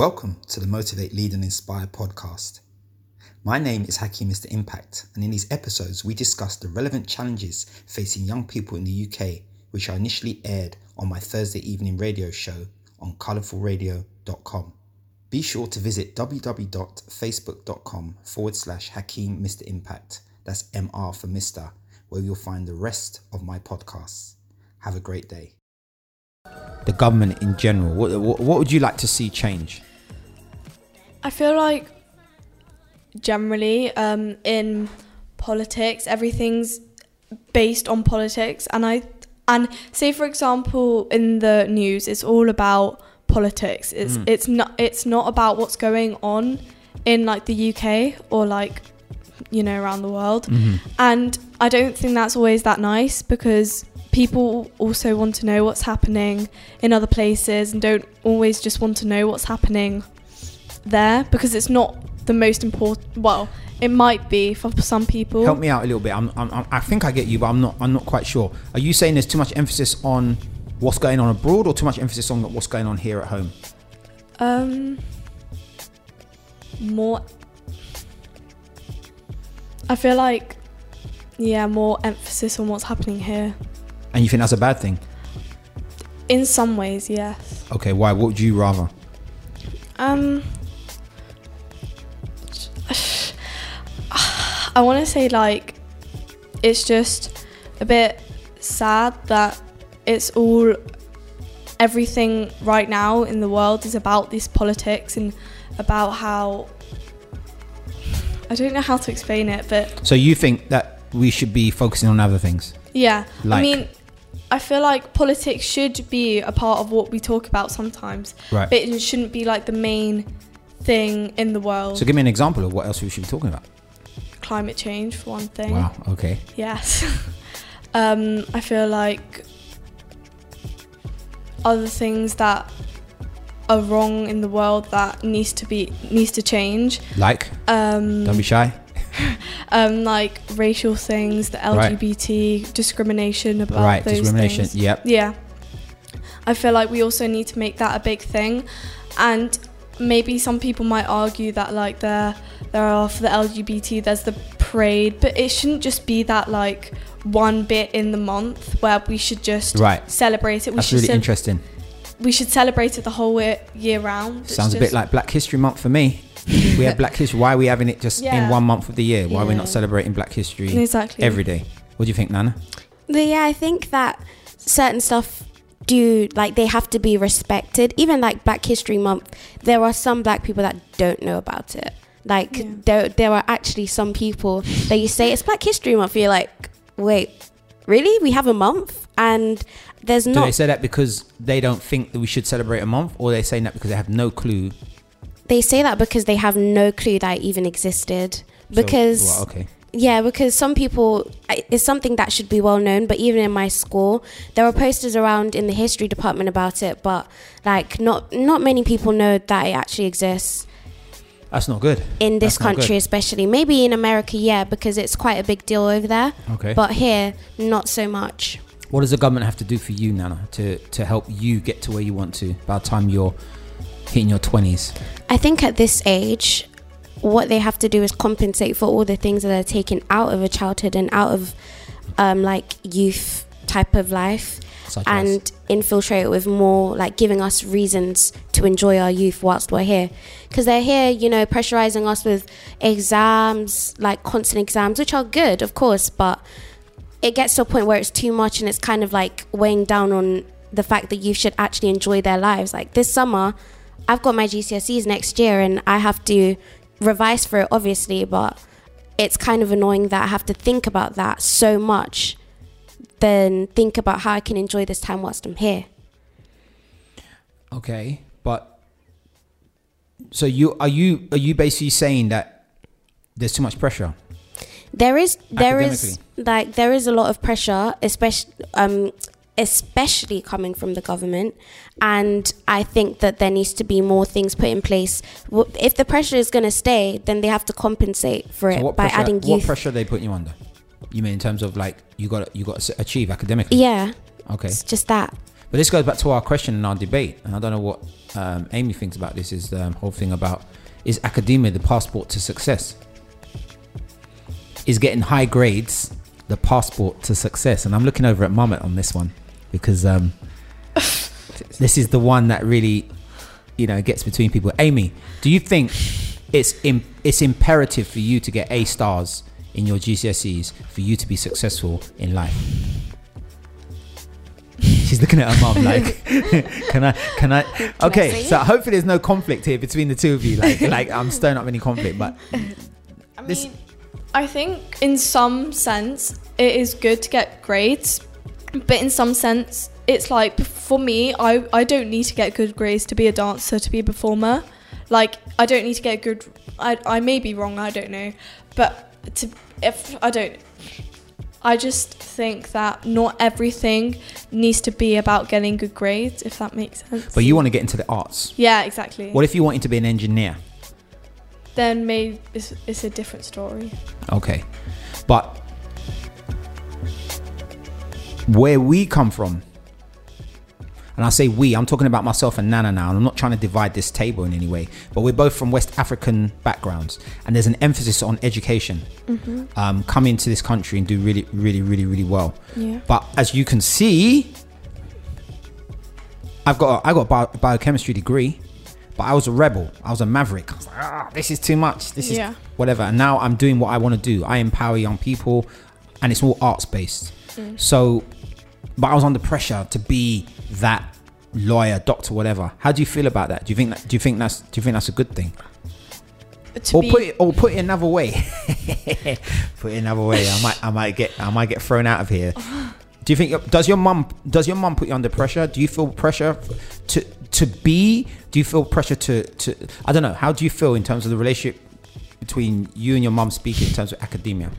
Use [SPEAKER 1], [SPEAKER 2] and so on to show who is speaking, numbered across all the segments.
[SPEAKER 1] Welcome to the Motivate, Lead and Inspire podcast. My name is Hakeem Mr. Impact, and in these episodes, we discuss the relevant challenges facing young people in the UK, which I initially aired on my Thursday evening radio show on colourfulradio.com. Be sure to visit www.facebook.com forward slash Hakeem Mr. Impact. That's MR for Mr., where you'll find the rest of my podcasts. Have a great day. The government in general, what, what, what would you like to see change?
[SPEAKER 2] I feel like generally um, in politics, everything's based on politics, and I and say for example in the news, it's all about politics. It's
[SPEAKER 1] Mm.
[SPEAKER 2] it's not it's not about what's going on in like the UK or like you know around the world. And I don't think that's always that nice because people also want to know what's happening in other places and don't always just want to know what's happening there because it's not the most important. Well, it might be for some people.
[SPEAKER 1] Help me out a little bit. I'm, I'm, I'm- I think I get you, but I'm not. I'm not quite sure. Are you saying there's too much emphasis on what's going on abroad, or too much emphasis on what's going on here at home?
[SPEAKER 2] Um, more. I feel like, yeah, more emphasis on what's happening here.
[SPEAKER 1] And you think that's a bad thing?
[SPEAKER 2] In some ways, yes.
[SPEAKER 1] Okay, why? What would you rather?
[SPEAKER 2] Um, I want to say like, it's just a bit sad that it's all everything right now in the world is about this politics and about how I don't know how to explain it, but
[SPEAKER 1] So you think that we should be focusing on other things?
[SPEAKER 2] yeah,
[SPEAKER 1] Like?
[SPEAKER 2] I mean, I feel like politics should be a part of what we talk about sometimes,
[SPEAKER 1] Right.
[SPEAKER 2] but it shouldn't be like the main thing in the world.
[SPEAKER 1] So give me an example of what else we should be talking about.
[SPEAKER 2] Climate change, for one thing.
[SPEAKER 1] Wow. Okay.
[SPEAKER 2] Yes. um, I feel like other things that are wrong in the world that needs to be needs to change.
[SPEAKER 1] Like,
[SPEAKER 2] Um,
[SPEAKER 1] don't be shy.
[SPEAKER 2] um, like racial things, the
[SPEAKER 1] Right.
[SPEAKER 2] LGBT discrimination about
[SPEAKER 1] right.
[SPEAKER 2] those
[SPEAKER 1] Discrimination.
[SPEAKER 2] things.
[SPEAKER 1] Yep.
[SPEAKER 2] Yeah. I feel like we also need to make that a big thing. And maybe some people might argue that like there there are for the LGBT there's the parade, but it shouldn't just be that like one bit in the month where we should just
[SPEAKER 1] Right.
[SPEAKER 2] celebrate it. We
[SPEAKER 1] That's
[SPEAKER 2] should
[SPEAKER 1] really
[SPEAKER 2] ce-
[SPEAKER 1] interesting.
[SPEAKER 2] we should celebrate it the whole year, year round. It's
[SPEAKER 1] Sounds a bit like Black History Month for me. we have Black History. Why are we having it just in one month of the year? Why are we not celebrating Black History
[SPEAKER 2] exactly
[SPEAKER 1] every day? What do you think, Nana?
[SPEAKER 3] But yeah, I think that certain stuff do like they have to be respected. Even like Black History Month, there are some black people that don't know about it. Like
[SPEAKER 2] Yeah.
[SPEAKER 3] there, there are actually some people that you say it's Black History Month. You're like, wait, really? We have a month, and there's not.
[SPEAKER 1] Do
[SPEAKER 3] not.
[SPEAKER 1] they say that because they don't think that we should celebrate a month, or they saying that because they have no clue?
[SPEAKER 3] they say that because they have no clue that it even existed.
[SPEAKER 1] So-
[SPEAKER 3] Because
[SPEAKER 1] well, okay,
[SPEAKER 3] Yeah, because some people, it's something that should be well known, but even in my school, there were posters around in the history department about it, but like not not many people know that it actually exists
[SPEAKER 1] that's not good.
[SPEAKER 3] in this
[SPEAKER 1] That's
[SPEAKER 3] country, especially. Maybe in America, yeah, because it's quite a big deal over there,
[SPEAKER 1] Okay.
[SPEAKER 3] but here, not so much.
[SPEAKER 1] what does the government have to do for you, Nana, to to help you get to where you want to by the time you're hitting your twenties?
[SPEAKER 3] I think at this age, what they have to do is compensate for all the things that are taken out of a childhood and out of um, like youth type of life.
[SPEAKER 1] Such as.
[SPEAKER 3] and infiltrate it with more like giving us reasons to enjoy our youth whilst we're here. Because they're here you know pressurizing us with exams like constant exams which are good of course but it gets to a point where it's too much and it's kind of like weighing down on the fact that you should actually enjoy their lives. Like this summer i've got my GCSE's next year and i have to revise for it obviously but it's kind of annoying that i have to think about that so much then think about how I can enjoy this time whilst I'm here.
[SPEAKER 1] okay, but so you are you are you basically saying that there's too much pressure?
[SPEAKER 3] There is there is like there is a lot of pressure, especially um especially coming from the government and I think that there needs to be more things put in place. If the pressure is going to stay, then they have to compensate for it
[SPEAKER 1] So what
[SPEAKER 3] by
[SPEAKER 1] pressure?
[SPEAKER 3] adding
[SPEAKER 1] what pressure are they putting you under? You mean in terms of like you got you got to achieve academically?
[SPEAKER 3] Yeah,
[SPEAKER 1] Okay.
[SPEAKER 3] it's just that.
[SPEAKER 1] But this goes back to our question and our debate, and I don't know what um, Amy thinks about this. Is the um, whole thing about is academia the passport to success? Is getting high grades the passport to success? And I'm looking over at Mummet on this one because um, this is the one that really, you know, gets between people. Amy, do you think it's Im- it's imperative for you to get A stars in your GCSEs for you to be successful in life? She's looking at her mum like, can I, can I? Okay, so hopefully there's no conflict here between the two of you. Like, like I'm stirring up any conflict, but
[SPEAKER 2] I
[SPEAKER 1] This-
[SPEAKER 2] mean, I think in some sense it is good to get grades, but in some sense it's like for me, I I don't need to get good grades to be a dancer, to be a performer. Like I don't need to get good. I I may be wrong. I don't know, but to if I don't. I just think that not everything needs to be about getting good grades, if that makes sense.
[SPEAKER 1] but you want to get into the arts.
[SPEAKER 2] yeah, exactly.
[SPEAKER 1] What if you wanted to be an engineer?
[SPEAKER 2] then maybe it's, it's a different story.
[SPEAKER 1] Okay. But where we come from, and I say we, I'm talking about myself and Nana now, and I'm not trying to divide this table in any way, but we're both from West African backgrounds, and there's an emphasis on education. Um, come into this country and do really, really, really, really well.
[SPEAKER 2] Yeah.
[SPEAKER 1] But as you can see, I've got a, I got a bio, biochemistry degree, but I was a rebel. I was a maverick. I was like, ah, this is too much. This is
[SPEAKER 2] Yeah.
[SPEAKER 1] whatever. And now I'm doing what I want to do. I empower young people, and it's all arts based. So, but I was under pressure to be that lawyer, doctor, whatever. How do you feel about that? Do you think that? Do you think that's? Do you think that's a good thing?
[SPEAKER 2] To
[SPEAKER 1] or
[SPEAKER 2] be,
[SPEAKER 1] put it, or put it another way. put it another way. I might, I might get, I might get thrown out of here. Do you think? Does your mum? Does your mum put you under pressure? Do you feel pressure to to be? Do you feel pressure to to? I don't know. How do you feel in terms of the relationship between you and your mum speaking in terms of academia?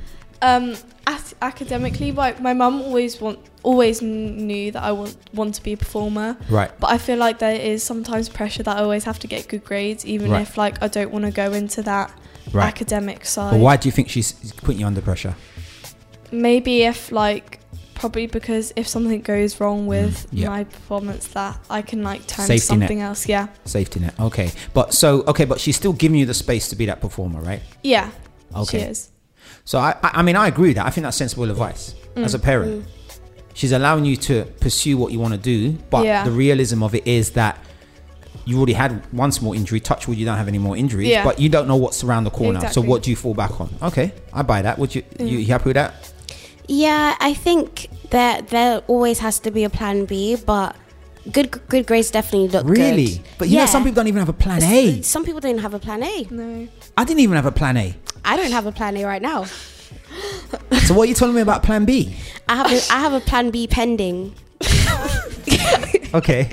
[SPEAKER 2] um, ac- academically, like my mum always want always knew that I want want to be a performer.
[SPEAKER 1] Right.
[SPEAKER 2] But I feel like there is sometimes pressure that I always have to get good grades, even
[SPEAKER 1] Right.
[SPEAKER 2] if like I don't want to go into that
[SPEAKER 1] Right.
[SPEAKER 2] academic side.
[SPEAKER 1] But why do you think she's putting you under pressure?
[SPEAKER 2] Maybe if like probably because if something goes wrong with
[SPEAKER 1] Mm, yeah.
[SPEAKER 2] my performance, that I can like turn
[SPEAKER 1] Safety
[SPEAKER 2] to something
[SPEAKER 1] net.
[SPEAKER 2] else. Yeah.
[SPEAKER 1] Safety net. Okay. But so okay, but she's still giving you the space to be that performer, right?
[SPEAKER 2] Yeah.
[SPEAKER 1] Okay.
[SPEAKER 2] She is.
[SPEAKER 1] So I, I I mean, I agree with that. I think that's sensible advice mm. as a parent. Mm. She's allowing you to pursue what you want to do, but
[SPEAKER 2] Yeah.
[SPEAKER 1] the realism of it is that you already had one small injury. Touch wood, you don't have any more injuries,
[SPEAKER 2] Yeah.
[SPEAKER 1] but you don't know what's around the corner. So what do you fall back on? Okay, I buy that. Would you mm. you, you happy with that?
[SPEAKER 3] Yeah, I think that there always has to be a plan B, but good good grades definitely look
[SPEAKER 1] Really?
[SPEAKER 3] good.
[SPEAKER 1] But you know, some people don't even have a plan A.
[SPEAKER 3] Some people don't have a plan A.
[SPEAKER 2] No.
[SPEAKER 1] I didn't even have a plan A.
[SPEAKER 3] I don't have a plan A right now.
[SPEAKER 1] So what are you telling me about plan B?
[SPEAKER 3] I have a, I have a plan B pending.
[SPEAKER 1] Okay,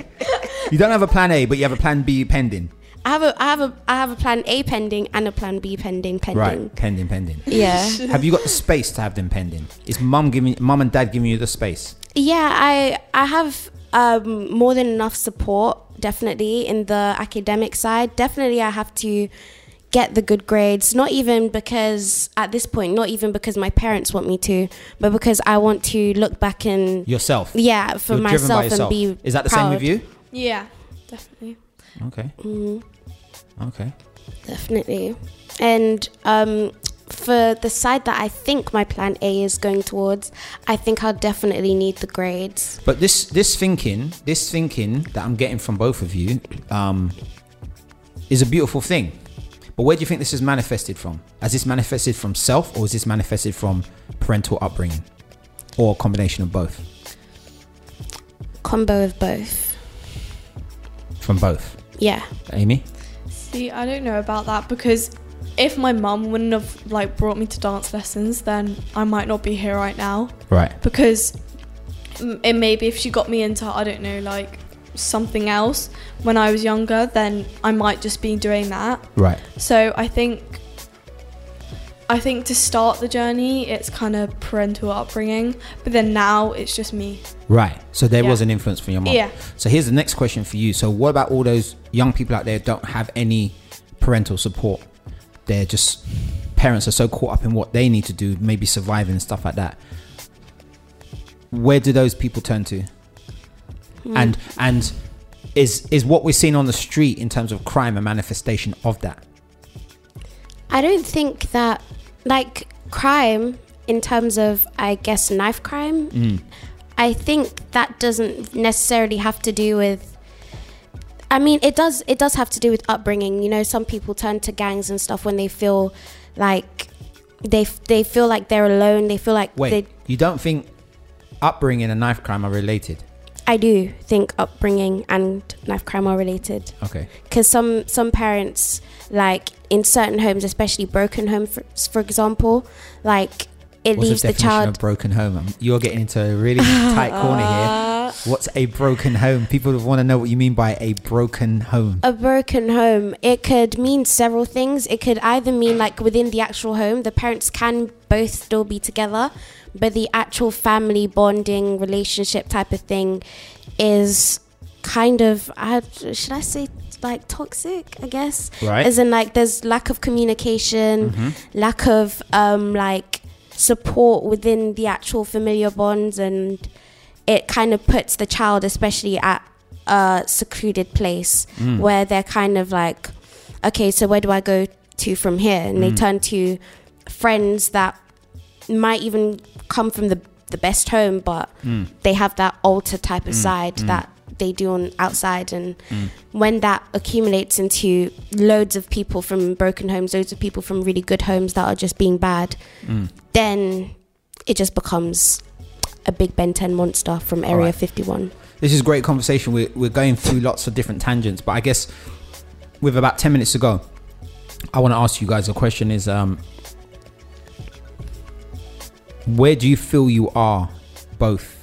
[SPEAKER 1] you don't have a plan A, but you have a plan B pending.
[SPEAKER 3] I have a I have a I have a plan A pending and a plan B pending pending.
[SPEAKER 1] Right, pending, pending.
[SPEAKER 3] Yeah.
[SPEAKER 1] have you got the space to have them pending? Is mum giving, mum and dad giving you the space?
[SPEAKER 3] Yeah, I I have um, more than enough support definitely in the academic side. Definitely, I have to get the good grades. Not even because at this point, not even because my parents want me to, but because I want to look back and
[SPEAKER 1] Yourself.
[SPEAKER 3] yeah for
[SPEAKER 1] You're
[SPEAKER 3] myself and be.
[SPEAKER 1] Is that the
[SPEAKER 3] proud.
[SPEAKER 1] same with you?
[SPEAKER 2] Yeah. Definitely.
[SPEAKER 1] Okay.
[SPEAKER 3] Mhm,
[SPEAKER 1] Okay.
[SPEAKER 3] definitely, and um, for the side that I think my plan A is going towards, I think I'll definitely need the grades.
[SPEAKER 1] But this this thinking, this thinking that I'm getting from both of you, um, is a beautiful thing. But where do you think this is manifested from? Has this manifested from self, or is this manifested from parental upbringing, or a combination of both?
[SPEAKER 3] Combo of both.
[SPEAKER 1] From both.
[SPEAKER 3] Yeah.
[SPEAKER 1] Amy.
[SPEAKER 2] See, I don't know about that because if my mum wouldn't have like brought me to dance lessons, then I might not be here right now.
[SPEAKER 1] Right.
[SPEAKER 2] Because it maybe if she got me into I don't know like something else when I was younger, then I might just be doing that.
[SPEAKER 1] Right.
[SPEAKER 2] So I think I think to start the journey, it's kind of parental upbringing, but then now it's just me.
[SPEAKER 1] Right. So there
[SPEAKER 2] Yeah.
[SPEAKER 1] was an influence from your mom.
[SPEAKER 2] Yeah.
[SPEAKER 1] So here's the next question for you. So what about all those young people out there who don't have any parental support? They're just parents are so caught up in what they need to do, maybe surviving and stuff like that. Where do those people turn to? And and is is what we're seeing on the street in terms of crime a manifestation of that
[SPEAKER 3] I don't think that like crime in terms of I guess knife crime.
[SPEAKER 1] Mm.
[SPEAKER 3] I think that doesn't necessarily have to do with. I mean, it does. It does have to do with upbringing. You know, some people turn to gangs and stuff when they feel like they they feel like they're alone. They feel like
[SPEAKER 1] wait
[SPEAKER 3] they.
[SPEAKER 1] you don't think upbringing and knife crime are related
[SPEAKER 3] I do think upbringing and knife crime are related.
[SPEAKER 1] Okay.
[SPEAKER 3] Because some some parents like in certain homes, especially broken homes, for, for example, like it
[SPEAKER 1] what's
[SPEAKER 3] leaves
[SPEAKER 1] the
[SPEAKER 3] the
[SPEAKER 1] definition
[SPEAKER 3] child.
[SPEAKER 1] of broken home? Um, you're getting into a really tight corner
[SPEAKER 3] Uh,
[SPEAKER 1] here what's a broken home people want to know what you mean by a broken home
[SPEAKER 3] A broken home, it could mean several things. It could either mean like within the actual home, the parents can both still be together, but the actual family bonding relationship type of thing is kind of, I, should I say, like toxic, I guess?
[SPEAKER 1] right
[SPEAKER 3] As in, like, there's lack of communication,
[SPEAKER 1] Mhm.
[SPEAKER 3] lack of um, like support within the actual familiar bonds, and it kind of puts the child, especially at a secluded place,
[SPEAKER 1] Mm.
[SPEAKER 3] where they're kind of like, okay, so where do I go to from here? And they
[SPEAKER 1] Mm.
[SPEAKER 3] turn to friends that might even come from the the best home, but
[SPEAKER 1] Mm.
[SPEAKER 3] they have that alter type of
[SPEAKER 1] Mm,
[SPEAKER 3] side
[SPEAKER 1] mm.
[SPEAKER 3] that they do on outside and
[SPEAKER 1] Mm.
[SPEAKER 3] when that accumulates into loads of people from broken homes loads of people from really good homes that are just being bad
[SPEAKER 1] Mm.
[SPEAKER 3] then it just becomes a big Ben 10 monster from area
[SPEAKER 1] Alright.
[SPEAKER 3] 51
[SPEAKER 1] This is great conversation. We're, we're going through lots of different tangents, but I guess with about 10 minutes to go, I want to ask you guys a question is um, where do you feel you are both?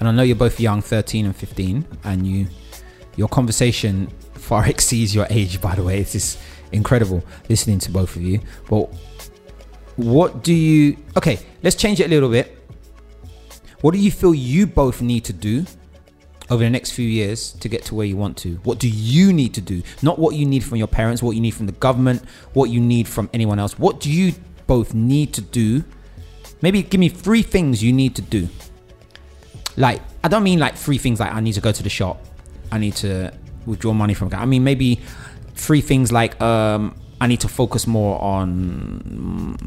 [SPEAKER 1] And I know you're both young, 13 and 15, and you your conversation far exceeds your age, by the way. It's just incredible listening to both of you. But what do you okay, let's change it a little bit. What do you feel you both need to do over the next few years to get to where you want to? What do you need to do? Not what you need from your parents, what you need from the government, what you need from anyone else. What do you both need to do? Maybe give me three things you need to do. Like, I don't mean like three things like I need to go to the shop, I need to withdraw money from. I mean maybe three things like um, I need to focus more on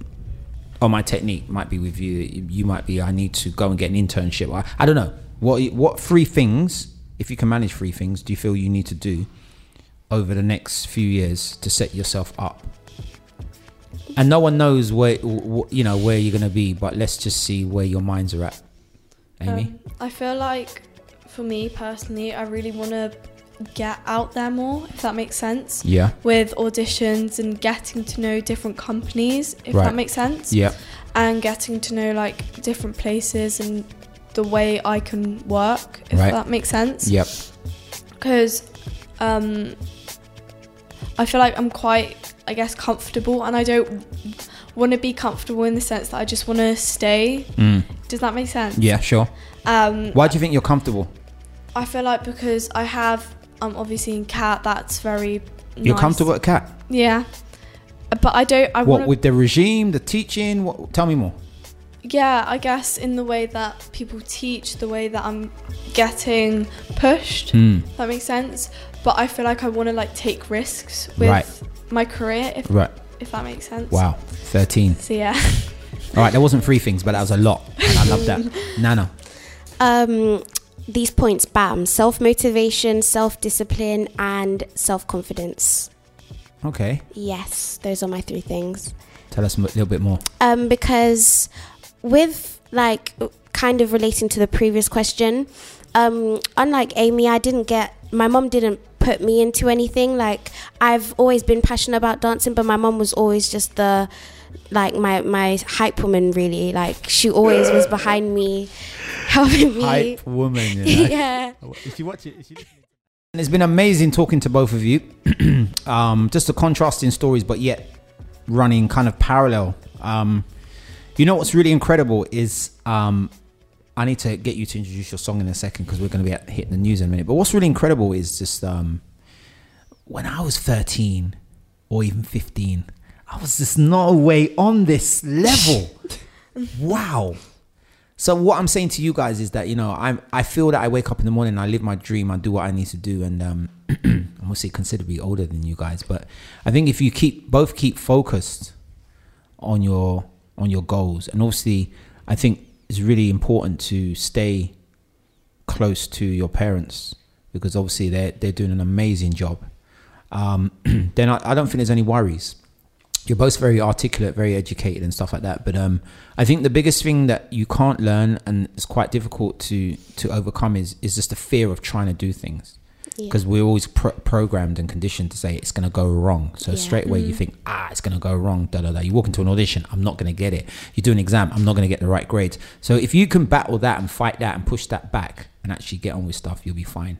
[SPEAKER 1] on my technique. Might be with you. You might be. I need to go and get an internship. I, I don't know. What what three things, if you can manage three things, do you feel you need to do over the next few years to set yourself up? And no one knows where you know where you're gonna be, but let's just see where your minds are at. Amy,
[SPEAKER 2] Um, I feel like for me personally, I really want to get out there more, if that makes sense,
[SPEAKER 1] yeah,
[SPEAKER 2] with auditions and getting to know different companies, if
[SPEAKER 1] Right.
[SPEAKER 2] that makes sense,
[SPEAKER 1] yeah,
[SPEAKER 2] and getting to know like different places and the way I can work, if
[SPEAKER 1] Right.
[SPEAKER 2] that makes sense.
[SPEAKER 1] yep,
[SPEAKER 2] Because um, I feel like I'm quite, I guess, comfortable, and I don't want to be comfortable in the sense that I just want to stay.
[SPEAKER 1] mm.
[SPEAKER 2] Does that make sense?
[SPEAKER 1] yeah, sure.
[SPEAKER 2] Um,
[SPEAKER 1] Why do you think you're comfortable?
[SPEAKER 2] I feel like because I have um obviously in cat that's very
[SPEAKER 1] You're
[SPEAKER 2] nice.
[SPEAKER 1] comfortable at Cat.
[SPEAKER 2] Yeah. But I don't I
[SPEAKER 1] What
[SPEAKER 2] want
[SPEAKER 1] with the regime, the teaching? What? Tell me more.
[SPEAKER 2] Yeah, I guess in the way that people teach, the way that I'm getting pushed. If that makes sense. But I feel like I want to like take risks with
[SPEAKER 1] Right.
[SPEAKER 2] my career if
[SPEAKER 1] Right.
[SPEAKER 2] if that makes sense.
[SPEAKER 1] Wow. Thirteen.
[SPEAKER 2] So yeah.
[SPEAKER 1] All right, there wasn't three things, but that was a lot. And I love that. Nana.
[SPEAKER 3] um these points bam self-motivation self-discipline and self-confidence
[SPEAKER 1] Okay.
[SPEAKER 3] yes those are my three things
[SPEAKER 1] Tell us a little bit more.
[SPEAKER 3] um, because with like kind of relating to the previous question, um, unlike Amy, I didn't get my mom didn't put me into anything. Like I've always been passionate about dancing, but my mom was always just the like my my hype woman. Really, like she always was behind me, helping me.
[SPEAKER 1] Hype woman.
[SPEAKER 3] yeah.
[SPEAKER 1] If you watch it, if you and it's been amazing talking to both of you. um, just the contrasting stories, but yet running kind of parallel. Um, you know what's really incredible is um, I need to get you to introduce your song in a second because we're going to be hitting the news in a minute. But what's really incredible is just um, when I was 13 or even 15, I was just not way on this level. wow. So what I'm saying to you guys is that you know I'm I feel that I wake up in the morning, I live my dream, I do what I need to do, and um, I'm say considerably older than you guys, but I think if you keep both keep focused on your on your goals, and obviously I think it's really important to stay close to your parents because obviously they're they're doing an amazing job. Um, then I, I don't think there's any worries you're both very articulate, very educated, and stuff like that. But um, I think the biggest thing that you can't learn and it's quite difficult to to overcome is is just the fear of trying to do things because
[SPEAKER 3] Yeah.
[SPEAKER 1] we're always pro- programmed and conditioned to say it's going to go wrong. So
[SPEAKER 3] Yeah.
[SPEAKER 1] straight away you think ah it's going to go wrong. Da da da. You walk into an audition, I'm not going to get it. You do an exam, I'm not going to get the right grades. So if you can battle that and fight that and push that back and actually get on with stuff, you'll be fine.